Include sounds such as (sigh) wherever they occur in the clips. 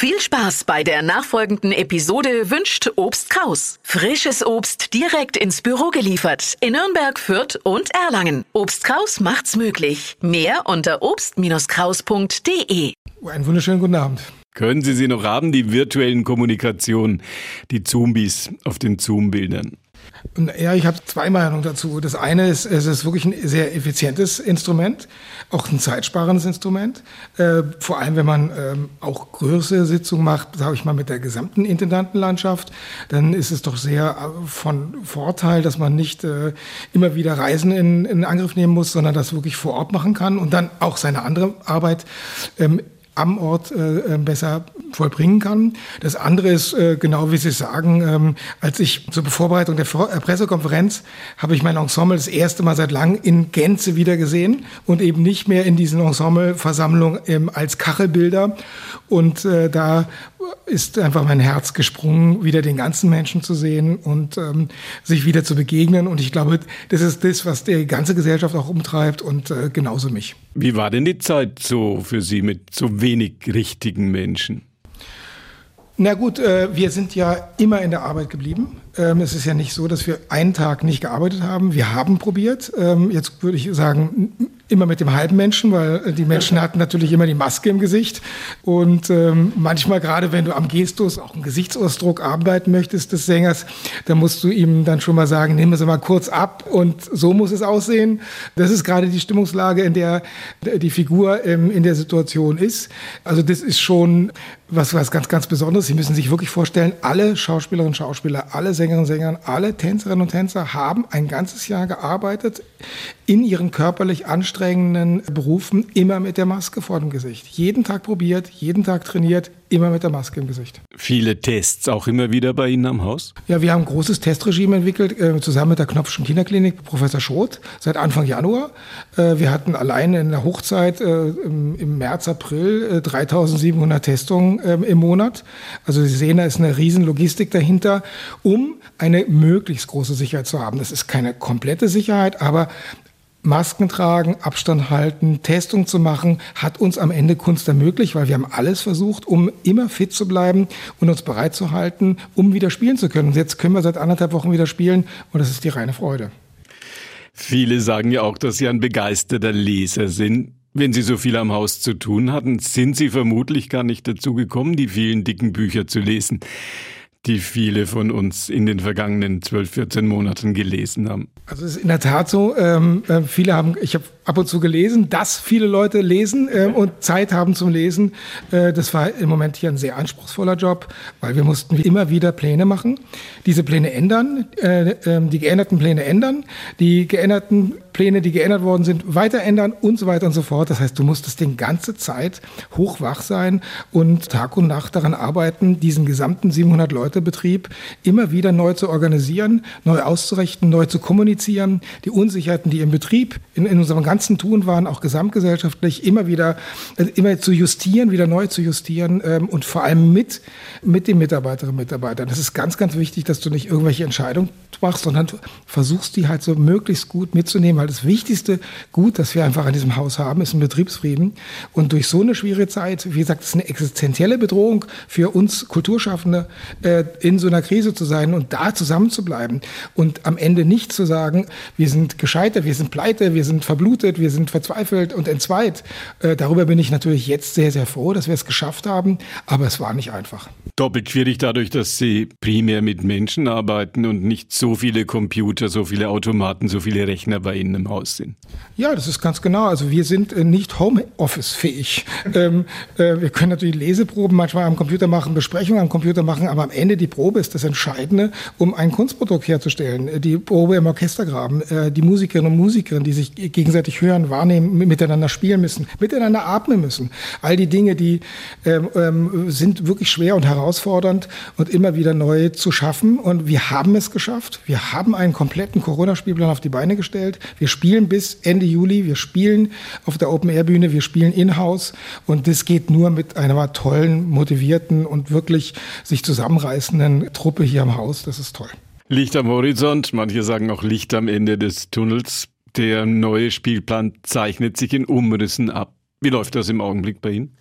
Viel Spaß bei der nachfolgenden Episode wünscht Obst Kraus. Frisches Obst direkt ins Büro geliefert in Nürnberg, Fürth und Erlangen. Obst Kraus macht's möglich. Mehr unter obst-kraus.de. Einen wunderschönen guten Abend. Können Sie sie noch haben, die virtuellen Kommunikationen, die Zombies auf den Zoom-Bildern? Ja, ich habe zwei Meinungen dazu. Das eine ist, es ist wirklich ein sehr effizientes Instrument, auch ein zeitsparendes Instrument. Äh, vor allem, wenn man ähm, auch größere Sitzungen macht, sage ich mal, mit der gesamten Intendantenlandschaft, dann ist es doch sehr äh, von Vorteil, dass man nicht äh, immer wieder Reisen in, in Angriff nehmen muss, sondern das wirklich vor Ort machen kann und dann auch seine andere Arbeit ähm, am Ort äh, äh, besser vollbringen kann. Das andere ist, äh, genau wie Sie sagen, ähm, als ich zur Vorbereitung der äh, Pressekonferenz habe ich mein Ensemble das erste Mal seit langem in Gänze wieder gesehen und eben nicht mehr in diesen Ensembleversammlungen ähm, als Kachelbilder. Und äh, da ist einfach mein Herz gesprungen, wieder den ganzen Menschen zu sehen und ähm, sich wieder zu begegnen. Und ich glaube, das ist das, was die ganze Gesellschaft auch umtreibt und äh, genauso mich. Wie war denn die Zeit so für Sie mit so wenig richtigen Menschen? Na gut, äh, wir sind ja immer in der Arbeit geblieben. Ähm, es ist ja nicht so, dass wir einen Tag nicht gearbeitet haben. Wir haben probiert. Ähm, jetzt würde ich sagen, immer mit dem halben Menschen, weil die Menschen hatten natürlich immer die Maske im Gesicht. Und ähm, manchmal, gerade wenn du am Gestus auch einen Gesichtsausdruck arbeiten möchtest des Sängers, dann musst du ihm dann schon mal sagen, nehmen wir sie mal kurz ab und so muss es aussehen. Das ist gerade die Stimmungslage, in der die Figur ähm, in der Situation ist. Also das ist schon was, was ganz, ganz Besonderes. Sie müssen sich wirklich vorstellen, alle Schauspielerinnen und Schauspieler, alle Sängerinnen und Sänger, alle Tänzerinnen und Tänzer haben ein ganzes Jahr gearbeitet in ihren körperlich anstrengenden Berufen immer mit der Maske vor dem Gesicht. Jeden Tag probiert, jeden Tag trainiert, immer mit der Maske im Gesicht. Viele Tests auch immer wieder bei Ihnen am Haus? Ja, wir haben ein großes Testregime entwickelt, äh, zusammen mit der Knopfschen Kinderklinik, Professor Schroth, seit Anfang Januar. Äh, wir hatten allein in der Hochzeit äh, im, im, März, April äh, 3700 Testungen ähm, im Monat. Also Sie sehen, da ist eine riesen Logistik dahinter, um eine möglichst große Sicherheit zu haben. Das ist keine komplette Sicherheit, aber Masken tragen, Abstand halten, Testung zu machen, hat uns am Ende Kunst ermöglicht, weil wir haben alles versucht, um immer fit zu bleiben und uns bereit zu halten, um wieder spielen zu können. Und jetzt können wir seit anderthalb Wochen wieder spielen und das ist die reine Freude. Viele sagen ja auch, dass Sie ein begeisterter Leser sind. Wenn Sie so viel am Haus zu tun hatten, sind Sie vermutlich gar nicht dazu gekommen, die vielen dicken Bücher zu lesen die viele von uns in den vergangenen 12, 14 Monaten gelesen haben. Also es ist in der Tat so, ähm, äh, viele haben, ich habe ab und zu gelesen, dass viele Leute lesen äh, und Zeit haben zum Lesen. Äh, das war im Moment hier ein sehr anspruchsvoller Job, weil wir mussten immer wieder Pläne machen, diese Pläne ändern, äh, ähm, die geänderten Pläne ändern, die geänderten Pläne, die geändert worden sind, weiter ändern und so weiter und so fort. Das heißt, du musstest die ganze Zeit hochwach sein und Tag und Nacht daran arbeiten, diesen gesamten 700 Leute Betrieb immer wieder neu zu organisieren, neu auszurichten, neu zu kommunizieren, die Unsicherheiten, die im Betrieb, in, in unserem ganzen Tun waren, auch gesamtgesellschaftlich, immer wieder, äh, immer zu justieren, wieder neu zu justieren ähm, und vor allem mit, mit den Mitarbeiterinnen und Mitarbeitern. Das ist ganz, ganz wichtig, dass du nicht irgendwelche Entscheidungen machst, sondern versuchst die halt so möglichst gut mitzunehmen, weil das wichtigste Gut, das wir einfach an diesem Haus haben, ist ein Betriebsfrieden. Und durch so eine schwierige Zeit, wie gesagt, ist eine existenzielle Bedrohung für uns Kulturschaffende, äh, in so einer Krise zu sein und da zusammenzubleiben und am Ende nicht zu sagen, wir sind gescheitert, wir sind pleite, wir sind verblutet, wir sind verzweifelt und entzweit. Äh, darüber bin ich natürlich jetzt sehr, sehr froh, dass wir es geschafft haben, aber es war nicht einfach. Doppelt schwierig dadurch, dass Sie primär mit Menschen arbeiten und nicht so viele Computer, so viele Automaten, so viele Rechner bei Ihnen im Haus sind. Ja, das ist ganz genau. Also wir sind äh, nicht Homeoffice-fähig. (laughs) Ähm, äh, wir können natürlich Leseproben manchmal am Computer machen, Besprechungen am Computer machen, aber am Ende die Probe ist das Entscheidende, um ein Kunstprodukt herzustellen. Äh, die Probe im Orchestergraben, äh, die Musikerinnen und Musiker, die sich gegenseitig hören, wahrnehmen, miteinander spielen müssen, miteinander atmen müssen. All die Dinge, die ähm, ähm, sind wirklich schwer und herausfordernd und immer wieder neu zu schaffen. Und wir haben es geschafft. Wir haben einen kompletten Corona-Spielplan auf die Beine gestellt. Wir spielen bis Ende Juli. Wir spielen auf der Open-Air-Bühne. Wir spielen in-house. Und das geht nur mit einer tollen, motivierten und wirklich sich zusammenreißenden Truppe hier am Haus. Das ist toll. Licht am Horizont, manche sagen auch Licht am Ende des Tunnels. Der neue Spielplan zeichnet sich in Umrissen ab. Wie läuft das im Augenblick bei Ihnen?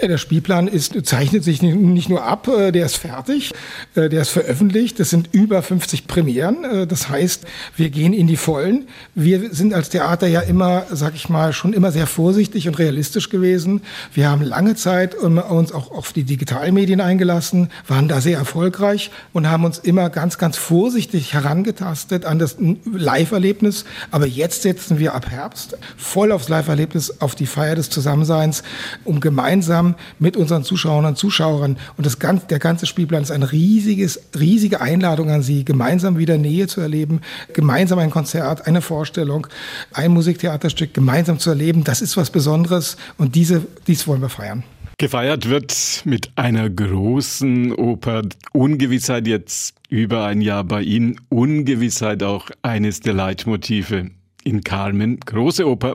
Der Spielplan ist, zeichnet sich nicht nur ab, äh, der ist fertig, äh, der ist veröffentlicht. Das sind über 50 Premieren. Äh, das heißt, wir gehen in die Vollen. Wir sind als Theater ja immer, sag ich mal, schon immer sehr vorsichtig und realistisch gewesen. Wir haben lange Zeit uns auch auf die Digitalmedien eingelassen, waren da sehr erfolgreich und haben uns immer ganz, ganz vorsichtig herangetastet an das Live-Erlebnis. Aber jetzt setzen wir ab Herbst voll aufs Live-Erlebnis, auf die Feier des Zusammenseins, um gemeinsam zusammen mit unseren Zuschauern und Zuschauern. Und das ganze, der ganze Spielplan ist eine riesiges, riesige Einladung an Sie, gemeinsam wieder Nähe zu erleben, gemeinsam ein Konzert, eine Vorstellung, ein Musiktheaterstück gemeinsam zu erleben. Das ist was Besonderes und diese, dies wollen wir feiern. Gefeiert wird mit einer großen Oper. Ungewissheit jetzt über ein Jahr bei Ihnen. Ungewissheit auch eines der Leitmotive in Carmen. Große Oper.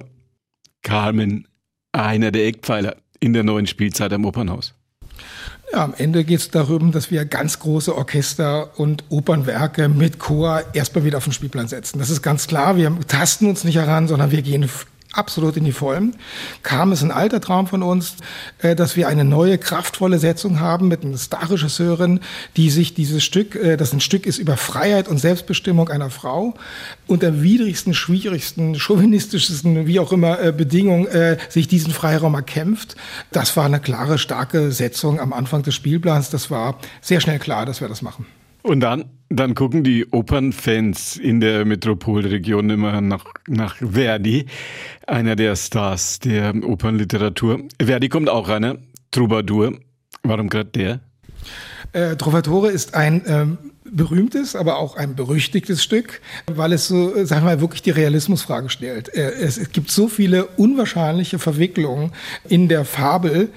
Carmen, einer der Eckpfeiler in der neuen Spielzeit am Opernhaus? Ja, am Ende geht es darum, dass wir ganz große Orchester und Opernwerke mit Chor erstmal wieder auf den Spielplan setzen. Das ist ganz klar. Wir tasten uns nicht heran, sondern wir gehen absolut in die Vollen. Kam es ein alter Traum von uns, äh, dass wir eine neue, kraftvolle Setzung haben mit einer Starregisseurin, die sich dieses Stück, äh, das ein Stück ist über Freiheit und Selbstbestimmung einer Frau, unter widrigsten, schwierigsten, chauvinistischsten, wie auch immer, äh, Bedingungen sich diesen Freiraum erkämpft. Das war eine klare, starke Setzung am Anfang des Spielplans. Das war sehr schnell klar, dass wir das machen. Und dann, dann gucken die Opernfans in der Metropolregion immer nach, nach Verdi, einer der Stars der Opernliteratur. Verdi kommt auch einer, Troubadour. Warum gerade der? Äh, Trovatore ist ein ähm, berühmtes, aber auch ein berüchtigtes Stück, weil es so, sagen wir mal, wirklich die Realismusfrage stellt. Äh, es gibt so viele unwahrscheinliche Verwicklungen in der Fabel.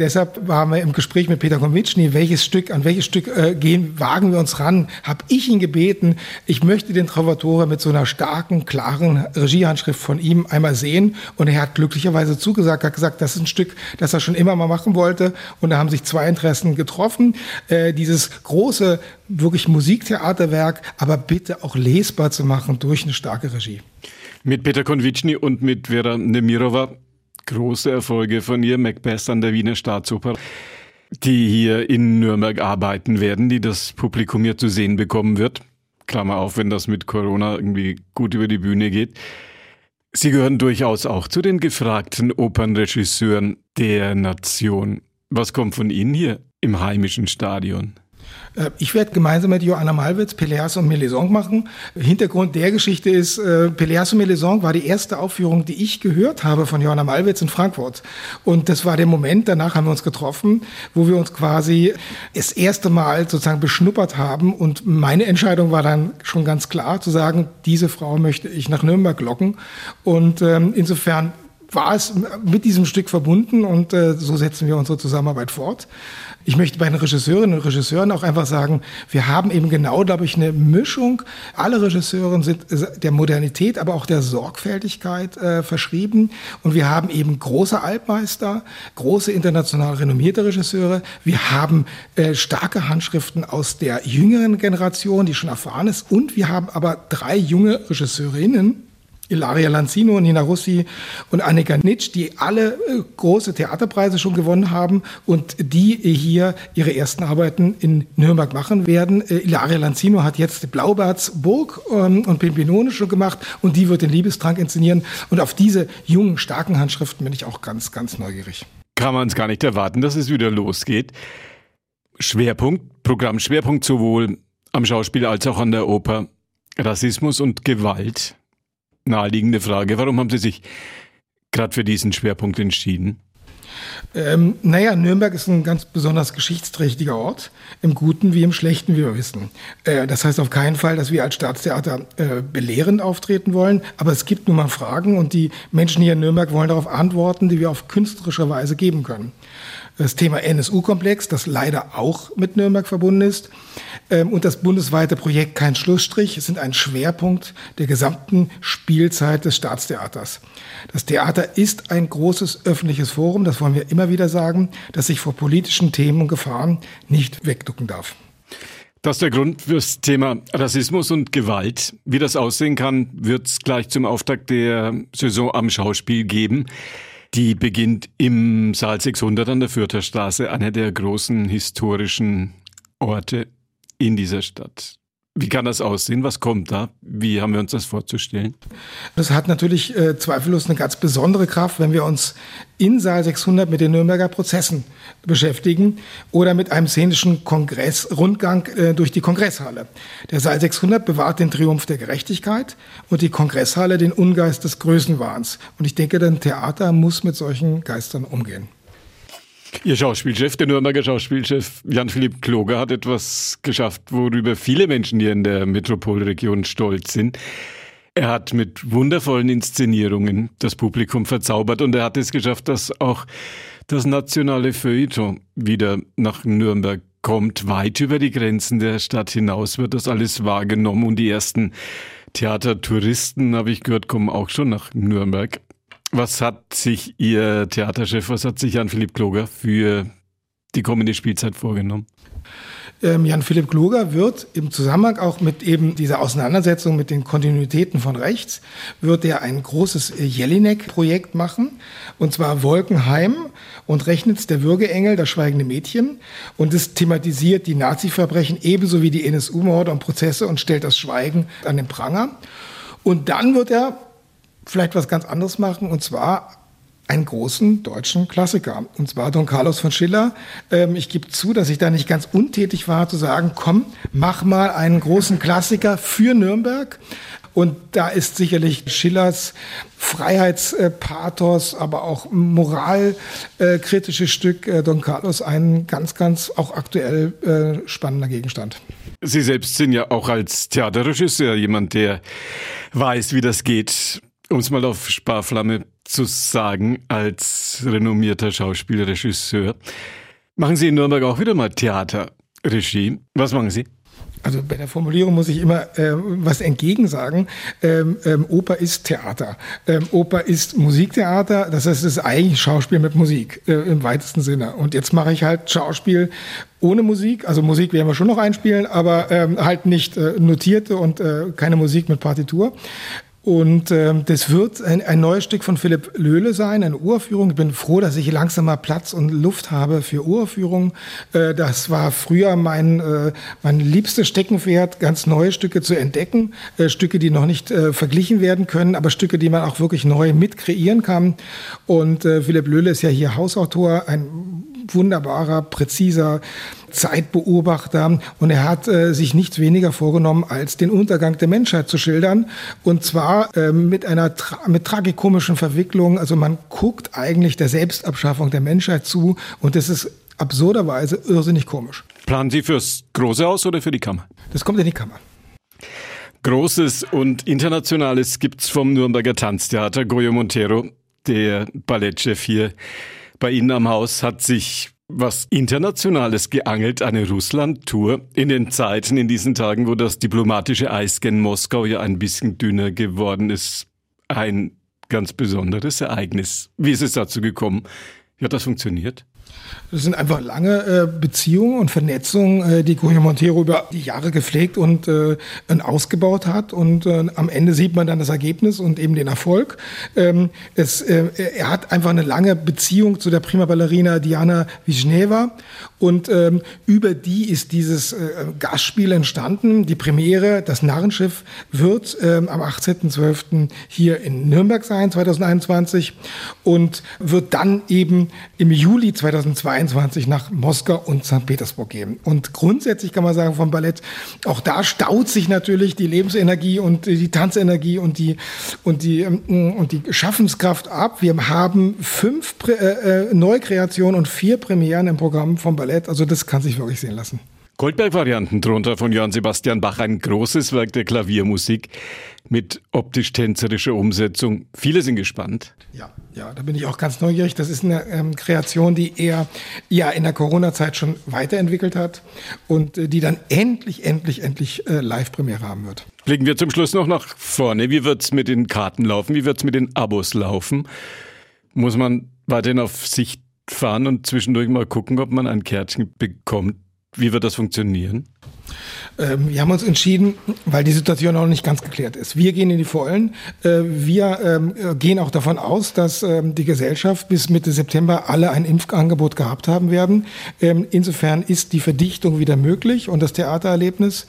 Deshalb waren wir im Gespräch mit Peter Konvitschny, welches Stück, an welches Stück äh, gehen, wagen wir uns ran? Hab ich ihn gebeten, ich möchte den Trovatore mit so einer starken, klaren Regiehandschrift von ihm einmal sehen. Und er hat glücklicherweise zugesagt, hat gesagt, das ist ein Stück, das er schon immer mal machen wollte. Und da haben sich zwei Interessen getroffen. Äh, dieses große, wirklich Musiktheaterwerk, aber bitte auch lesbar zu machen durch eine starke Regie. Mit Peter Konvitschny und mit Vera Nemirova große Erfolge von ihr, Macbeth an der Wiener Staatsoper, die hier in Nürnberg arbeiten werden, die das Publikum hier zu sehen bekommen wird. Klammer auf, wenn das mit Corona irgendwie gut über die Bühne geht. Sie gehören durchaus auch zu den gefragten Opernregisseuren der Nation. Was kommt von Ihnen hier im heimischen Stadion? Äh, ich werde gemeinsam mit Joanna Malwitz Peleas und Melisande machen. Hintergrund der Geschichte ist, äh, Peleas und Melisande war die erste Aufführung, die ich gehört habe von Joanna Malwitz in Frankfurt. Und das war der Moment, danach haben wir uns getroffen, wo wir uns quasi das erste Mal sozusagen beschnuppert haben. Und meine Entscheidung war dann schon ganz klar zu sagen, diese Frau möchte ich nach Nürnberg locken. Und ähm, insofern war es mit diesem Stück verbunden und äh, so setzen wir unsere Zusammenarbeit fort. Ich möchte bei den Regisseurinnen und Regisseuren auch einfach sagen, wir haben eben genau, glaube ich, eine Mischung. Alle Regisseure sind der Modernität, aber auch der Sorgfältigkeit äh, verschrieben. Und wir haben eben große Altmeister, große international renommierte Regisseure. Wir haben äh, starke Handschriften aus der jüngeren Generation, die schon erfahren ist. Und wir haben aber drei junge Regisseurinnen, Ilaria Lanzino, Nina Russi und Annika Nitsch, die alle äh, große Theaterpreise schon gewonnen haben und die hier ihre ersten Arbeiten in Nürnberg machen werden. Äh, Ilaria Lanzino hat jetzt Blaubartsburg ähm, und Pimpinone schon gemacht und die wird den Liebestrank inszenieren. Und auf diese jungen, starken Handschriften bin ich auch ganz, ganz neugierig. Kann man es gar nicht erwarten, dass es wieder losgeht. Schwerpunkt, Programmschwerpunkt sowohl am Schauspiel als auch an der Oper. Rassismus und Gewalt naheliegende Frage. Warum haben Sie sich gerade für diesen Schwerpunkt entschieden? Ähm, naja, Nürnberg ist ein ganz besonders geschichtsträchtiger Ort, im Guten wie im Schlechten, wie wir wissen. Äh, das heißt auf keinen Fall, dass wir als Staatstheater äh, belehrend auftreten wollen, aber es gibt nun mal Fragen und die Menschen hier in Nürnberg wollen darauf antworten, die wir auf künstlerische Weise geben können das Thema NSU-Komplex, das leider auch mit Nürnberg verbunden ist, ähm, und das bundesweite Projekt Kein Schlussstrich sind ein Schwerpunkt der gesamten Spielzeit des Staatstheaters. Das Theater ist ein großes öffentliches Forum, das wollen wir immer wieder sagen, das sich vor politischen Themen und Gefahren nicht wegducken darf. Das ist der Grund fürs Thema Rassismus und Gewalt. Wie das aussehen kann, wird es gleich zum Auftakt der Saison am Schauspiel geben. Die beginnt im Saal 600 an der Fürther Straße, einer der großen historischen Orte in dieser Stadt. Wie kann das aussehen? Was kommt da? Wie haben wir uns das vorzustellen? Das hat natürlich äh, zweifellos eine ganz besondere Kraft, wenn wir uns in Saal 600 mit den Nürnberger Prozessen beschäftigen oder mit einem szenischen Kongressrundgang äh, durch die Kongresshalle. Der Saal 600 bewahrt den Triumph der Gerechtigkeit und die Kongresshalle den Ungeist des Größenwahns. Und ich denke, ein Theater muss mit solchen Geistern umgehen. Ihr Schauspielchef, der Nürnberger Schauspielchef Jan-Philipp Kloger, hat etwas geschafft, worüber viele Menschen hier in der Metropolregion stolz sind. Er hat mit wundervollen Inszenierungen das Publikum verzaubert und er hat es geschafft, dass auch das nationale Feuilleton wieder nach Nürnberg kommt. Weit über die Grenzen der Stadt hinaus wird das alles wahrgenommen und die ersten Theatertouristen, habe ich gehört, kommen auch schon nach Nürnberg. Was hat sich Ihr Theaterchef, was hat sich Jan-Philipp Kloger für die kommende Spielzeit vorgenommen? Ähm, Jan-Philipp Kloger wird im Zusammenhang auch mit eben dieser Auseinandersetzung mit den Kontinuitäten von rechts, wird er ein großes Jelinek-Projekt machen, und zwar Wolkenheim und Rechnitz, der Würgeengel, das schweigende Mädchen. Und es thematisiert die Nazi-Verbrechen ebenso wie die NSU-Morde und Prozesse und stellt das Schweigen an den Pranger. Und dann wird er vielleicht was ganz anderes machen, und zwar einen großen deutschen Klassiker, und zwar Don Carlos von Schiller. Ähm, ich gebe zu, dass ich da nicht ganz untätig war, zu sagen, komm, mach mal einen großen Klassiker für Nürnberg. Und da ist sicherlich Schillers Freiheitspathos, aber auch moralkritisches Stück äh, Don Carlos ein ganz, ganz auch aktuell äh, spannender Gegenstand. Sie selbst sind ja auch als Theaterregisseur jemand, der weiß, wie das geht um es mal auf Sparflamme zu sagen, als renommierter Schauspielregisseur. Machen Sie in Nürnberg auch wieder mal Theaterregie? Was machen Sie? Also bei der Formulierung muss ich immer äh, was entgegensagen. Ähm, ähm, Oper ist Theater. Ähm, Oper ist Musiktheater. Das heißt, es ist eigentlich Schauspiel mit Musik äh, im weitesten Sinne. Und jetzt mache ich halt Schauspiel ohne Musik. Also Musik werden wir schon noch einspielen, aber ähm, halt nicht äh, notierte und äh, keine Musik mit Partitur. Und ähm, das wird ein, ein neues Stück von Philipp Löhle sein, eine Uraufführung. Ich bin froh, dass ich langsam mal Platz und Luft habe für Uraufführungen. Äh, das war früher mein, äh, mein liebstes Steckenpferd, ganz neue Stücke zu entdecken. Äh, Stücke, die noch nicht äh, verglichen werden können, aber Stücke, die man auch wirklich neu mit kreieren kann. Und äh, Philipp Löhle ist ja hier Hausautor, ein wunderbarer, präziser Zeitbeobachter und er hat äh, sich nichts weniger vorgenommen, als den Untergang der Menschheit zu schildern und zwar äh, mit einer tra mit tragikomischen Verwicklung. Also man guckt eigentlich der Selbstabschaffung der Menschheit zu und das ist absurderweise irrsinnig komisch. Planen Sie fürs Große aus oder für die Kammer? Das kommt in die Kammer. Großes und Internationales gibt's vom Nürnberger Tanztheater. Goyo Montero, der Ballettchef hier bei Ihnen am Haus, hat sich was Internationales geangelt, eine Russland-Tour in den Zeiten, in diesen Tagen, wo das diplomatische Eis gen Moskau ja ein bisschen dünner geworden ist. Ein ganz besonderes Ereignis. Wie ist es dazu gekommen? Wie hat das funktioniert? Das sind einfach lange äh, Beziehungen und Vernetzungen, äh, die Coelho Montero über die Jahre gepflegt und äh, ausgebaut hat. Und äh, am Ende sieht man dann das Ergebnis und eben den Erfolg. Ähm, es, äh, er hat einfach eine lange Beziehung zu der Prima Ballerina Diana Wisneva und ähm, über die ist dieses äh, Gastspiel entstanden. Die Premiere, das Narrenschiff, wird ähm, am 18.12. hier in Nürnberg sein, 2021, und wird dann eben im Juli 2022 nach Moskau und St. Petersburg gehen. Und grundsätzlich kann man sagen vom Ballett, auch da staut sich natürlich die Lebensenergie und die Tanzenergie und die, und die, ähm, und die Schaffenskraft ab. Wir haben fünf Prä äh, äh Neukreationen und vier Premieren im Programm vom Ballett. Also das kann sich wirklich sehen lassen. Goldberg-Varianten drunter von Johann Sebastian Bach, ein großes Werk der Klaviermusik mit optisch-tänzerischer Umsetzung. Viele sind gespannt. Ja, ja, da bin ich auch ganz neugierig. Das ist eine ähm, Kreation, die er ja in der Corona-Zeit schon weiterentwickelt hat und äh, die dann endlich, endlich, endlich äh, Live-Premiere haben wird. Blicken wir zum Schluss noch nach vorne. Wie wird es mit den Karten laufen? Wie wird es mit den Abos laufen? Muss man weiterhin auf sich fahren und zwischendurch mal gucken, ob man ein Kärtchen bekommt. Wie wird das funktionieren? Ähm, wir haben uns entschieden, weil die Situation noch nicht ganz geklärt ist. Wir gehen in die Vollen. Äh, wir ähm, gehen auch davon aus, dass ähm, die Gesellschaft bis Mitte September alle ein Impfangebot gehabt haben werden. Insofern ist die Verdichtung wieder möglich und das Theatererlebnis.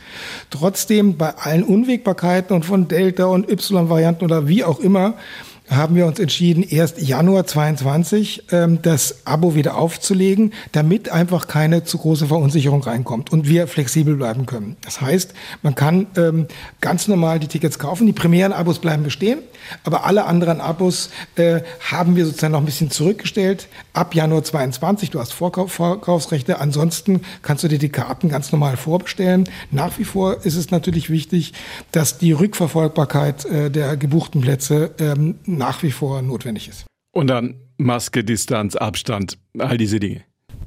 Trotzdem bei allen Unwägbarkeiten und von Delta und Y-Varianten oder wie auch immer, haben wir uns entschieden, erst Januar 22 ähm, das Abo wieder aufzulegen, damit einfach keine zu große Verunsicherung reinkommt und wir flexibel bleiben können. Das heißt, man kann ähm, ganz normal die Tickets kaufen, die primären Abos bleiben bestehen, aber alle anderen Abos äh, haben wir sozusagen noch ein bisschen zurückgestellt. Ab Januar 22, du hast Vorkauf, Vorkaufsrechte, ansonsten kannst du dir die Karten ganz normal vorbestellen. Nach wie vor ist es natürlich wichtig, dass die Rückverfolgbarkeit äh, der gebuchten Plätze ähm, nach wie vor notwendig ist. Und dann Maske, Distanz, Abstand, all diese Dinge.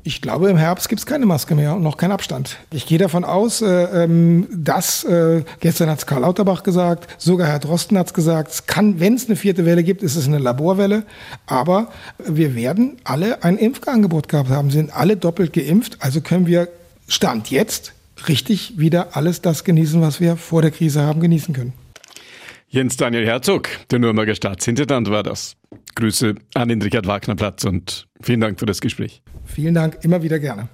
Ich glaube, im Herbst gibt es keine Maske mehr und noch keinen Abstand. Ich gehe davon aus, äh, ähm, dass, äh, gestern hat es Karl Lauterbach gesagt, sogar Herr Drosten hat es gesagt, es kann, wenn es eine vierte Welle gibt, ist es eine Laborwelle. Aber wir werden alle ein Impfangebot gehabt haben, sind alle doppelt geimpft. Also können wir Stand jetzt richtig wieder alles das genießen, was wir vor der Krise haben genießen können. Jens Daniel Herzog, der Nürnberger Staatsintendant war das. Grüße an den Richard Wagner Platz und vielen Dank für das Gespräch. Vielen Dank, immer wieder gerne.